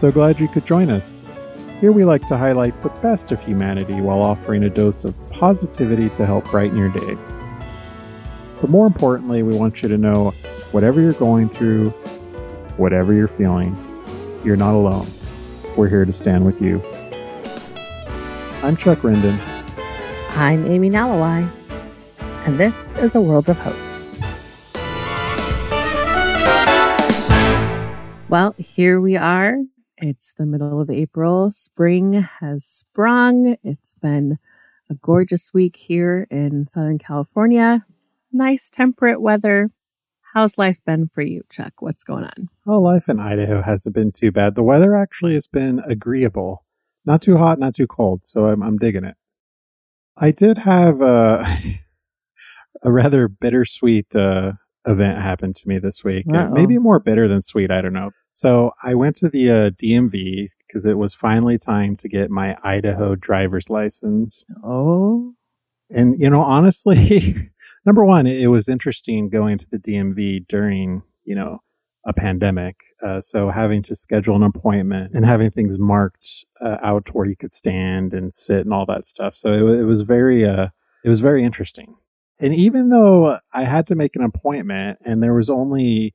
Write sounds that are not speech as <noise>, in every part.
So glad you could join us. Here we like to highlight the best of humanity while offering a dose of positivity to help brighten your day. But more importantly, we want you to know whatever you're going through, whatever you're feeling, you're not alone. We're here to stand with you. I'm Chuck Rendon. I'm Amy Nalawai, and this is a World of Hopes. Well, here we are. It's the middle of April. Spring has sprung. It's been a gorgeous week here in Southern California. Nice temperate weather. How's life been for you, Chuck? What's going on? Oh, life in Idaho hasn't been too bad. The weather actually has been agreeable. Not too hot, not too cold, so I'm, I'm digging it. I did have a, <laughs> a rather bittersweet uh, event happened to me this week. Maybe more bitter than sweet. I don't know. So I went to the uh, DMV because it was finally time to get my Idaho driver's license. Oh, And, you know, honestly, <laughs> number one, it was interesting going to the DMV during, you know, a pandemic. Uh, so having to schedule an appointment and having things marked uh, out to where you could stand and sit and all that stuff. So it, it was very, uh, it was very interesting. And even though I had to make an appointment and there was only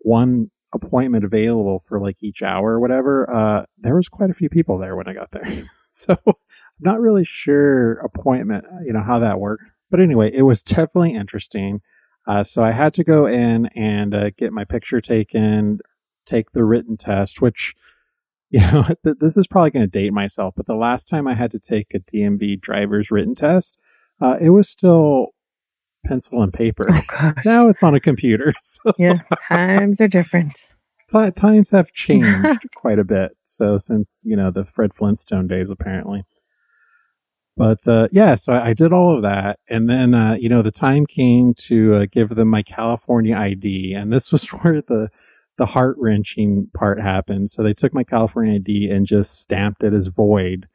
one appointment available for like each hour or whatever, uh, there was quite a few people there when I got there. <laughs> so I'm not really sure appointment, you know, how that worked. But anyway, it was definitely interesting. Uh, so I had to go in and uh, get my picture taken, take the written test, which, <laughs> you know, this is probably going to date myself, but the last time I had to take a DMV driver's written test, uh, it was still pencil and paper. oh now it's on a computer. <laughs> So yeah, times are different. ti- times have changed <laughs> quite a bit. So since you know the Fred Flintstone days, apparently. But uh, yeah, so I, I did all of that, and then uh, you know the time came to uh, give them my California ID, and this <laughs> was where the the heart wrenching part happened. So they took my California ID and just stamped it as void.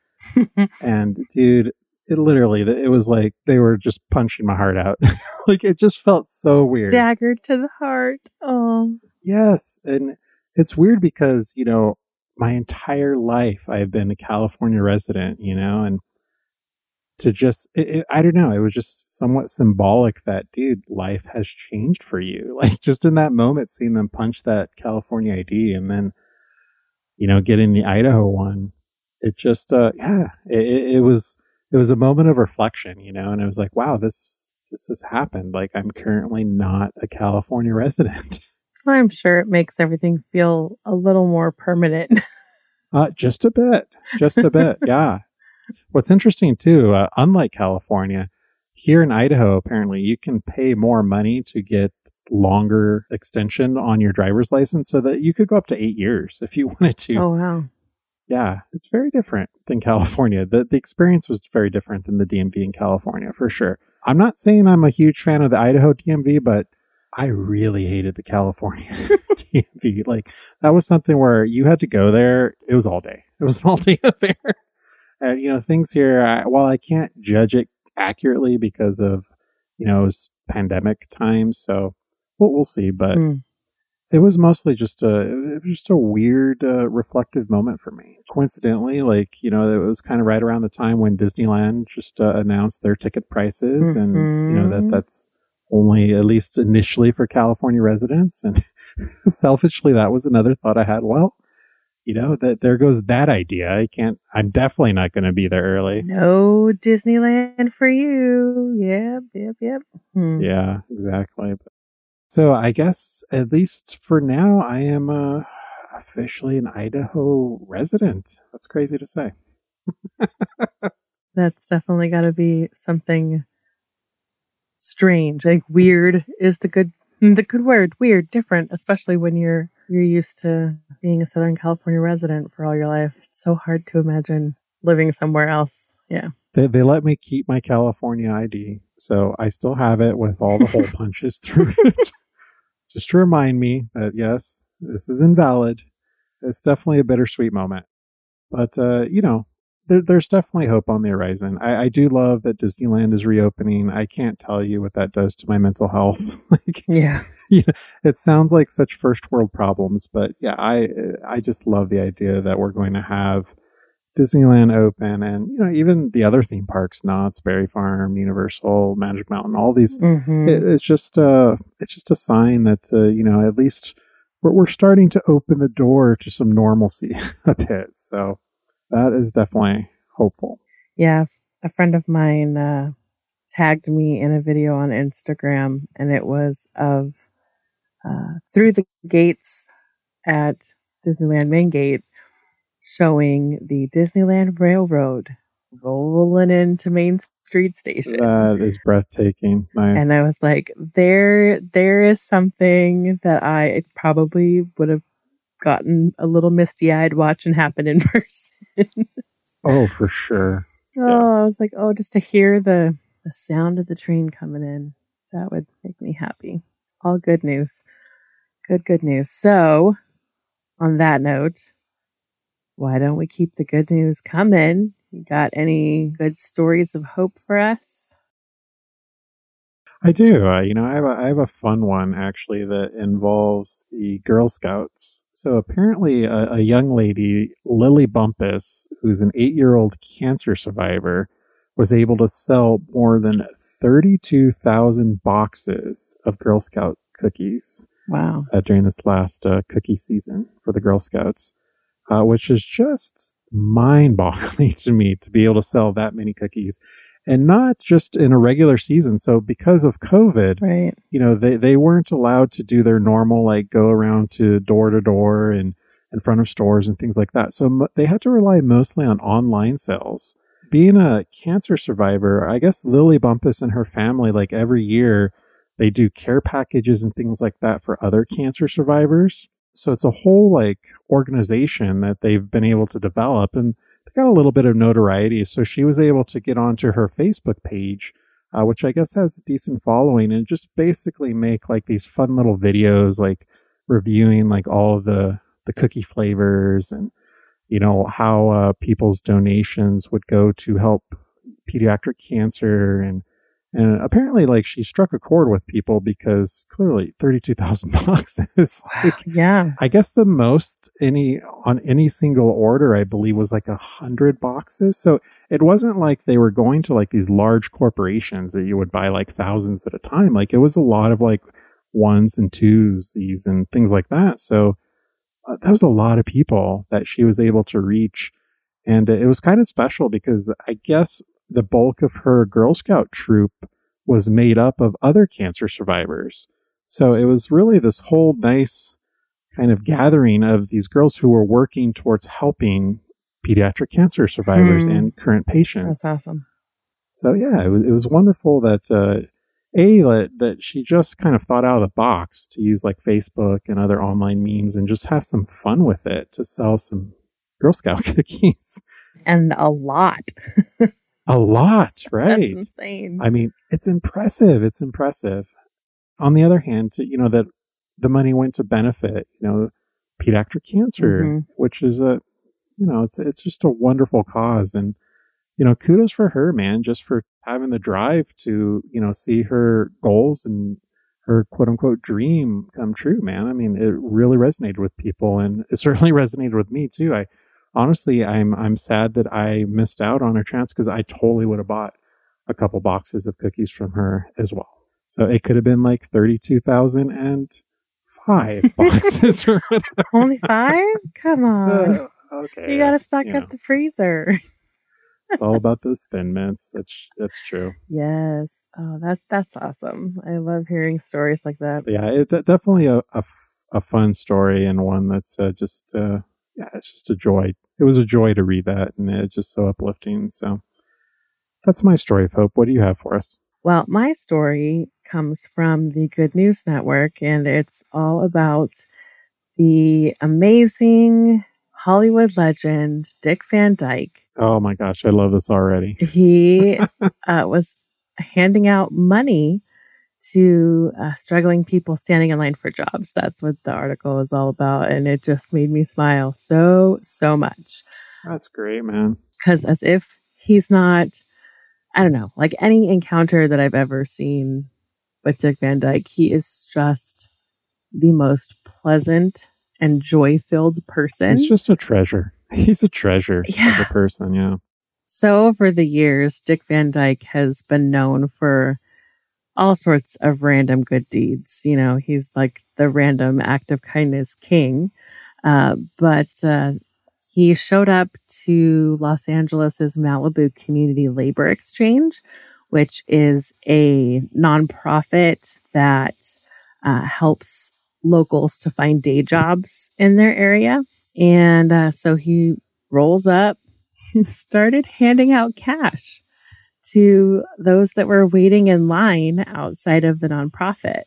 and dude, it literally it was like they were just punching my heart out. <laughs> like it just felt so weird. Dagger to the heart. Oh, Yes, and it's weird because you know my entire life I've been a California resident, you know, and to just it, it, I don't know, it was just somewhat symbolic that dude, life has changed for you. <laughs> Like just in that moment, seeing them punch that California ID and then you know getting the Idaho one, it just uh yeah, it, it, it was it was a moment of reflection, you know, and it was like wow, this this has happened. Like I'm currently not a California <laughs> resident. I'm sure it makes everything feel a little more permanent. <laughs> Uh, just a bit, just a bit, <laughs> yeah. What's interesting too, uh, unlike California, here in Idaho, apparently you can pay more money to get longer extension on your driver's license, so that you could go up to eight years if you wanted to. oh wow. Yeah, it's very different than California. the The experience was very different than the DMV in California for sure. I'm not saying I'm a huge fan of the Idaho DMV, but I really hated the California <laughs> DMV. Like that was something where you had to go there. It was all day. It was an all day <laughs> affair. And you know things here. I, while I can't judge it accurately because of you know pandemic times, so we'll, we'll see. But Hmm. It was mostly just a it was just a weird uh, reflective moment for me. Coincidentally, like you know, it was kind of right around the time when Disneyland just uh, announced their ticket prices, and you know that Mhm. that's only at least initially for California residents. And <laughs> selfishly, that was another thought I had. Well, you know that there goes that idea. I can't. I'm definitely not going to be there early. No Disneyland for you. Yep, yep, yep. Hmm. Yeah, exactly. So I guess at least for now, I am uh, officially an Idaho resident. That's crazy to say. That's definitely got to be something strange. Like weird is the good the good word. Weird, different, especially when you're you're used to being a Southern California resident for all your life. It's so hard to imagine living somewhere else. Yeah. They they let me keep my California ID, so I still have it with all the hole <laughs> punches through it, just to remind me that yes, this is invalid. It's definitely a bittersweet moment, but uh, you know, there, there's definitely hope on the horizon. I, I, do love that Disneyland is reopening. I can't tell you what that does to my mental health. <laughs> like, yeah, <laughs> yeah, it sounds like such first world problems, but yeah, I I just love the idea that we're going to have Disneyland open, and you know even the other theme parks, Knott's, Berry Farm, Universal, Magic Mountain, all these. Mm-hmm. It, it's just uh it's just a sign that uh, you know at least we're, we're starting to open the door to some normalcy <laughs> a bit. So that is definitely hopeful. Yeah, a friend of mine uh, tagged me in a video on Instagram, and it was of uh, through the gates at Disneyland Main Gate, showing the Disneyland Railroad rolling into Main Street Station. That is breathtaking. Nice. And I was like, there, there is something that I probably would have gotten a little misty eyed watching happen in <laughs> person. oh, for sure. Oh, yeah. I was like, oh, just to hear the the sound of the train coming in, that would make me happy. All good news. Good, good news. So, on that note, why don't we keep the good news coming? You got any good stories of hope for us? I do. Uh, you know, I have, a, I have a fun one actually that involves the Girl Scouts. So apparently, a, a young lady, Lily Bumpus, who's an eight year old cancer survivor, was able to sell more than 32,000 boxes of Girl Scout cookies. Wow. Uh, during this last uh, cookie season for the Girl Scouts, uh, which is just mind boggling <laughs> to me to be able to sell that many cookies and not just in a regular season. So because of COVID, right. you know, they, they weren't allowed to do their normal, like go around to door to door and in front of stores and things like that. So mo- they had to rely mostly on online sales. Being a cancer survivor, I guess Lily Bumpus and her family, like every year, they do care packages and things like that for other cancer survivors. So it's a whole like organization that they've been able to develop. And they got a little bit of notoriety. So she was able to get onto her Facebook page, uh, which I guess has a decent following, and just basically make like these fun little videos, like reviewing like all of the the cookie flavors and you know how uh, people's donations would go to help pediatric cancer and and apparently, like she struck a chord with people because clearly thirty-two thousand <laughs> bucks is like, yeah. I guess the most any on any single order, I believe, was like a hundred boxes. So it wasn't like they were going to like these large corporations that you would buy like thousands at a time. Like it was a lot of like ones and twos, and things like that. So uh, that was a lot of people that she was able to reach. And it was kind of special because I guess the bulk of her Girl Scout troop was made up of other cancer survivors. So it was really this whole nice kind of gathering of these girls who were working towards helping pediatric cancer survivors mm. and current patients. That's awesome. So yeah, it was, it was wonderful that uh, a that, that she just kind of thought out of the box to use like Facebook and other online means and just have some fun with it to sell some Girl Scout <laughs> cookies. And a lot. <laughs> A lot, <laughs> right? That's insane. I mean, it's impressive. It's impressive. On the other hand, you know that the money went to benefit, you know, pediatric cancer, mm-hmm. which is a, you know, it's it's just a wonderful cause, and you know, kudos for her, man, just for having the drive to, you know, see her goals and her quote unquote dream come true, man. I mean, it really resonated with people, and it certainly <laughs> resonated with me too. I honestly, I'm I'm sad that I missed out on her chance because I totally would have bought a couple boxes of cookies from her as well. So it could have been like thirty-two thousand and five <laughs> boxes or whatever. Only five? Come <laughs> on. Uh, okay. You got to stock you up know. the freezer. it's all about <laughs> those thin mints. That's that's true. Yes. Oh, that's that's awesome. I love hearing stories like that. Yeah, it's definitely a, a, a fun story and one that's uh, just uh, yeah, it's just a joy. It was a joy to read that, and it's just so uplifting. So that's my story of hope. What do you have for us? Well, my story comes from the Good News Network, and it's all about the amazing Hollywood legend Dick Van Dyke. Oh my gosh, I love this already. He <laughs> uh, was handing out money to uh, struggling people standing in line for jobs. That's what the article is all about. And it just made me smile so, so much. That's great, man. Because as if he's not, I don't know, like any encounter that I've ever seen with Dick Van Dyke, he is just the most pleasant and joy filled person. He's just a treasure. <laughs> He's a treasure Yeah. of a person. Yeah. So over the years, Dick Van Dyke has been known for all sorts of random good deeds. You know, he's like the random act of kindness king. Uh, but uh, he showed up to Los Angeles's Malibu Community Labor Exchange, which is a nonprofit that uh, helps locals to find day jobs in their area. And uh, so he rolls up he <laughs> started handing out cash to those that were waiting in line outside of the nonprofit.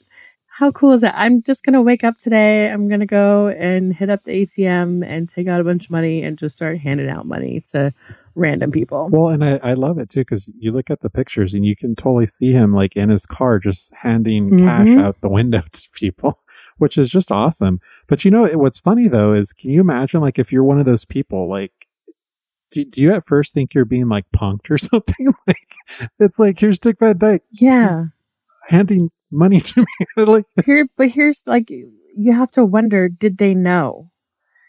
How cool is that? I'm just going to wake up today. I'm going to go and hit up the ATM and take out a bunch of money and just start handing out money to random people. Well, and I, I love it too because you look at the pictures and you can totally see him like in his car just handing cash Mhm. out the window <laughs> to people, which is just awesome. But you know what's funny though is can you imagine like if you're one of those people like do, do you at first think you're being like punked or <laughs> something? like it's like here's Dick Van Dyke Yeah. handing money to me. <laughs> like Here, but here's like, you have to wonder did they know?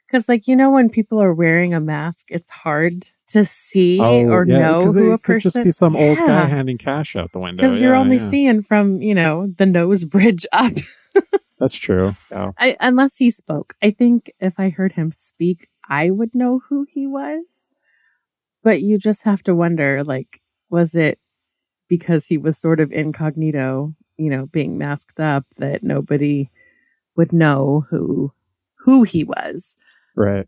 Because, like, you know, when people are wearing a mask, it's hard to see oh, or know Oh, 'cause who it a could person just be some old guy handing cash out the window. because you're only yeah. seeing from you know the nose <laughs> bridge up That's true. Yeah. I, unless he spoke i think if i heard him speak i would know who he was but you just have to wonder like was it because he was sort of incognito you know being masked up that nobody would know who who he was Right.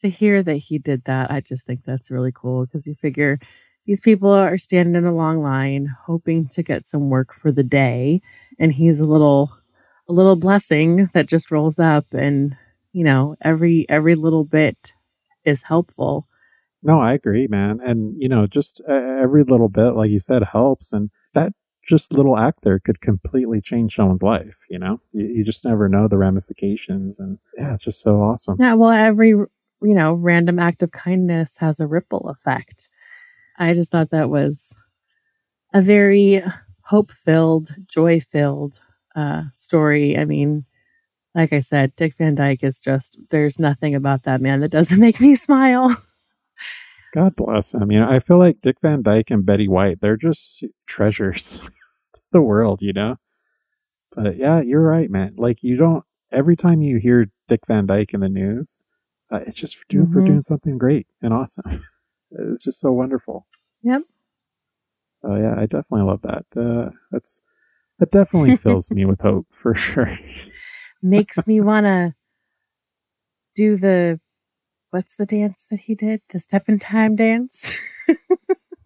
to hear that he did that, I just think that's really cool because you figure these people are standing in a long line hoping to get some work for the day and he's a little a little blessing that just rolls up and you know every every little bit is helpful. No, I agree, man. And you know, just every little bit, like you said, helps, and that just little act there could completely change someone's life. You know, you, you just never know the ramifications, and yeah, it's just so awesome. Yeah, well every you know random act of kindness has a ripple effect. I just thought that was a very hope-filled, joy-filled uh story. I mean, like I said, Dick Van Dyke is just there's nothing about that man that doesn't <laughs> make me smile. God bless him. You know, I feel like Dick Van Dyke and Betty White, they're just treasures <laughs> to the world, you know? But yeah, you're right, man. Like, you don't, every time you hear Dick Van Dyke in the news, uh, it's just for doing, for Mhm. doing something great and awesome. <laughs> it's just so wonderful. Yep. So yeah, I definitely love that. Uh, that's, that definitely <laughs> fills me with hope for sure. Makes me want to do the what's the dance that he did? The step in time dance. <laughs>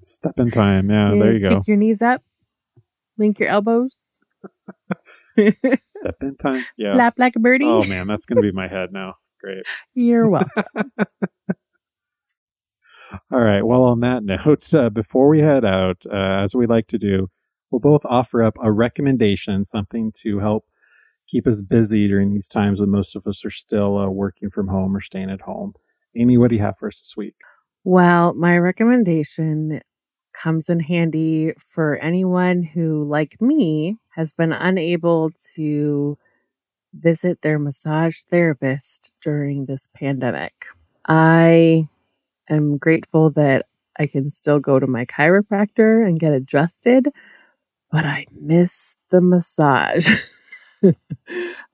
Step in time. Yeah, there you Kick go. Kick your knees up, link your elbows, Step in time. <laughs> Yeah. flap like a birdie. Oh man, that's going to be my head now. Great. You're welcome. <laughs> All right. Well, on that note, uh, before we head out, uh, as we like to do, we'll both offer up a recommendation, something to help keep us busy during these times when most of us are still uh, working from home or staying at home. Amy, what do you have for us this week? Well, my recommendation comes in handy for anyone who, like me, has been unable to visit their massage therapist during this pandemic. I am grateful that I can still go to my chiropractor and get adjusted, but I miss the massage. <laughs>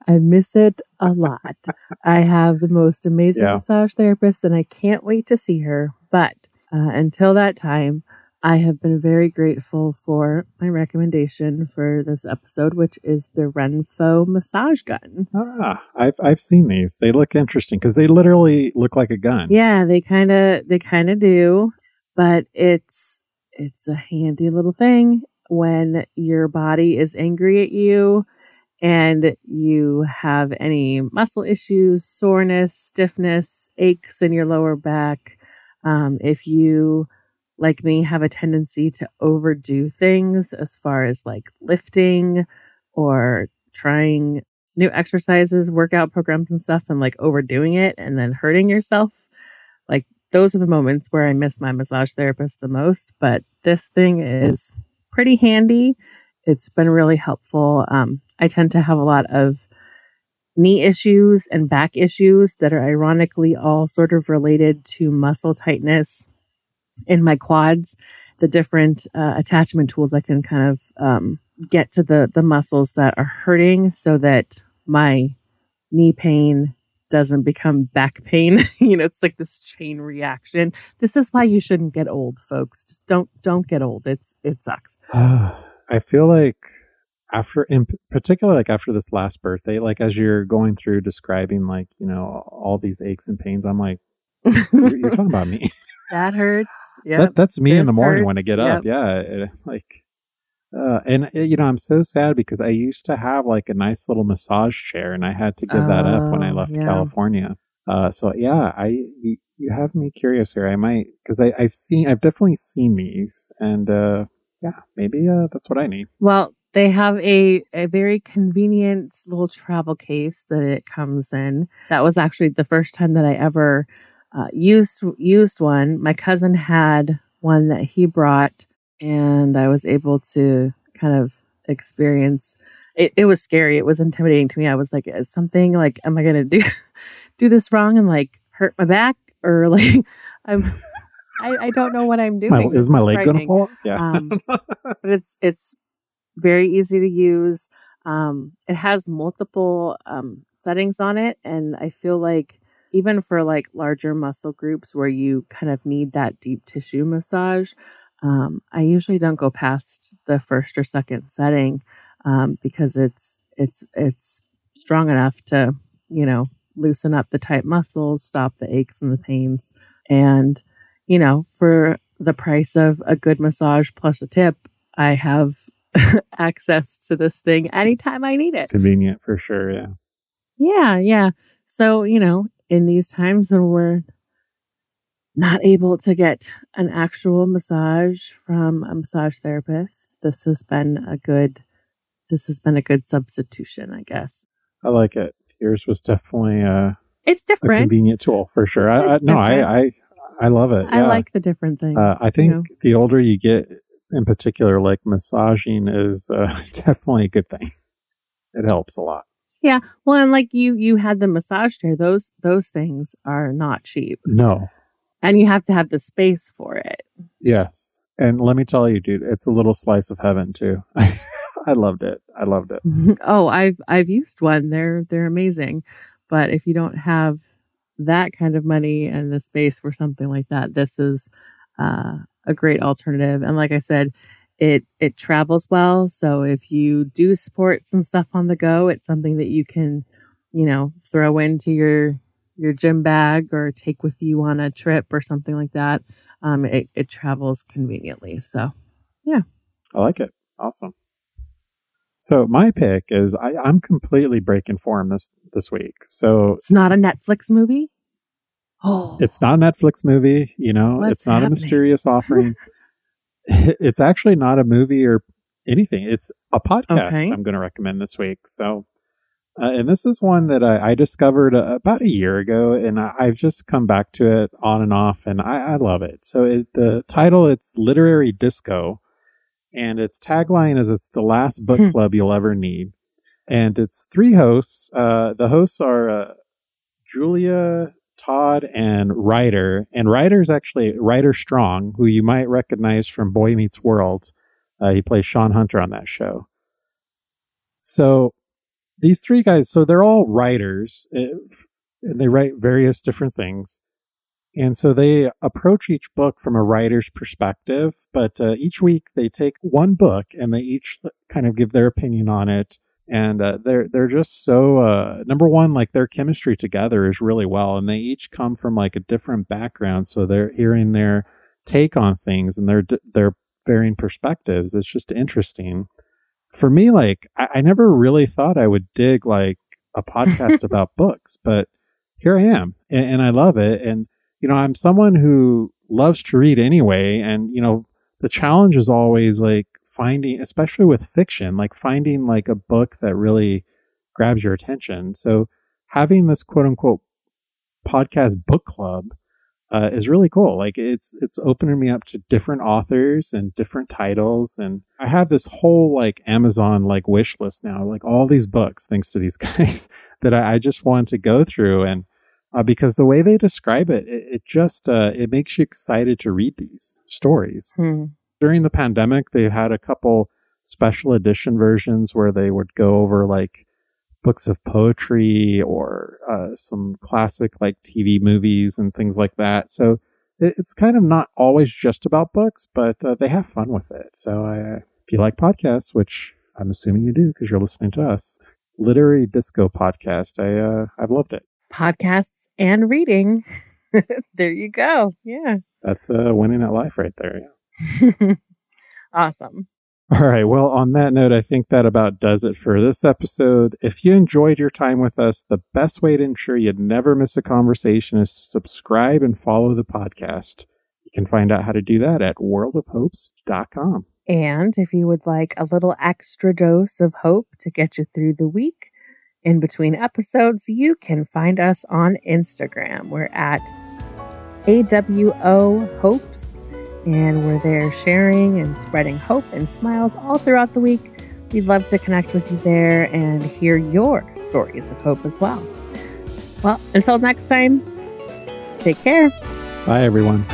I miss it a lot. I have the most amazing Yeah. massage therapist and I can't wait to see her. But uh, until that time, I have been very grateful for my recommendation for this episode, which is the Renpho massage gun. Ah, I've I've seen these. They look interesting because they literally look like a gun. Yeah, they kind of they kind of do, but it's it's a handy little thing when your body is angry at you and you have any muscle issues, soreness, stiffness, aches in your lower back. Um, if you like me have a tendency to overdo things as far as like lifting or trying new exercises, workout programs and stuff and like overdoing it and then hurting yourself. Like those are the moments where I miss my massage therapist the most. But this thing is pretty handy. It's been really helpful. Um, I tend to have a lot of knee issues and back issues that are ironically all sort of related to muscle tightness in my quads. The different uh, attachment tools I can kind of um, get to the the muscles that are hurting, so that my knee pain doesn't become back pain. <laughs> you know, it's like this chain reaction. This is why you shouldn't get old, folks. Just don't don't get old. It's it sucks. <sighs> I feel like after in particular like after this last birthday, like as you're going through describing like, you know, all these aches and pains, I'm like you're, you're talking about me. <laughs> that hurts. Yeah. That, that's me this in the morning hurts. when I get yep. up. Yeah. It, like uh, and you know, I'm so sad because I used to have like a nice little massage chair, and I had to give that up when I oh, left yeah. California. Uh, so yeah, I you, you, have me curious here. I might because I've seen, I've definitely seen these, and uh, yeah, maybe uh, that's what I need. Well, they have a a very convenient little travel case that it comes in. That was actually the first time that I ever uh, used used one. My cousin had one that he brought and I was able to kind of experience it, it was scary. It was intimidating to me. I was like, is something like, am I gonna do <laughs> do this wrong and like hurt my back or <laughs> like I'm I, I don't know what I'm doing. My, is my leg gonna fall off? Yeah. Um, <laughs> but it's it's very easy to use. Um, it has multiple um, settings on it, and I feel like even for like larger muscle groups where you kind of need that deep tissue massage, um, I usually don't go past the first or second setting um, because it's it's it's strong enough to you know loosen up the tight muscles, stop the aches and the pains, and you know for the price of a good massage plus a tip, I have <laughs> access to this thing anytime I need it. convenient for sure. Yeah. Yeah, yeah. So you know, in these times when we're not able to get an actual massage from a massage therapist, this has been a good this has been a good substitution, I guess. I like it. Yours was definitely a it's different. A convenient tool for sure. I, I no, I, I I love it. I like the different things. Uh, I think you know? the older you get, in particular, like massaging is uh, <laughs> definitely a good thing. It helps a lot. Yeah. Well, and like you, you had the massage chair. Those those things are not cheap. No, and you have to have the space for it. Yes. And let me tell you, dude, it's a little slice of heaven too. <laughs> I loved it. I loved it. <laughs> oh, I've I've used one. They're they're amazing. But if you don't have that kind of money and the space for something like that, this is uh, a great alternative. And like I said, it it travels well. So if you do sports and stuff on the go, it's something that you can, you know, throw into your your gym bag or take with you on a trip or something like that. Um, it, it travels conveniently. So, yeah. I like it. Awesome. So my pick is I, I'm completely breaking form this this week. So it's not a Netflix movie. Oh, it's not a Netflix movie. You know, What's it's not happening? a mysterious offering. <laughs> it's actually not a movie or anything. It's a podcast okay. I'm going to recommend this week. So uh, and this is one that I, I discovered uh, about a year ago, and I, have just come back to it on and off, and I, I love it. So it, the title it's literary disco, and its tagline is "It's the last book hmm. club you'll ever need," and it's three hosts. Uh, the hosts are uh, Julia, Tod, and Rider, and Rider's actually Rider Strong, who you might recognize from Boy Meets World. Uh, he plays Shawn Hunter on that show. So these three guys, so they're all writers, uh, and they write various different things. And so they approach each book from a writer's perspective, but uh, each week they take one book and they each kind of give their opinion on it. And uh, they're they're just so uh, number one, like their chemistry together is really well, and they each come from like a different background, so they're hearing their take on things and their their varying perspectives. It's just interesting for me, like I, I never really thought I would dig like a podcast <laughs> about books, but here I am, and, and I love it. And you know, I'm someone who loves to read anyway, and you know, the challenge is always like finding, especially with fiction, like finding like a book that really grabs your attention. So having this quote unquote podcast book club uh, is really cool. Like it's it's opening me up to different authors and different titles, and I have this whole like Amazon like wish list now, like all these books, thanks to these <laughs> guys that I, I just want to go through, and uh, because the way they describe it, it, it just uh, it makes you excited to read these stories. Hmm. During the pandemic, they had a couple special edition versions where they would go over like books of poetry or uh, some classic like TV movies and things like that. So it, it's kind of not always just about books, but uh, they have fun with it. So I, if you like podcasts, which I'm assuming you do because you're listening to us, literary disco podcast, I uh, I've loved it. Podcasts and reading. <laughs> there you go. Yeah. That's uh, winning at life right there. Yeah. <laughs> awesome. All right. Well, on that note, I think that about does it for this episode. If you enjoyed your time with us, the best way to ensure you'd never miss a conversation is to subscribe and follow the podcast. You can find out how to do that at worldofhopes.com. And if you would like a little extra dose of hope to get you through the week in between episodes, you can find us on Instagram. We're at AWO Hopes and we're there sharing and spreading hope and smiles all throughout the week. We'd love to connect with you there and hear your stories of hope as well. Well, until next time, take care. Bye, everyone.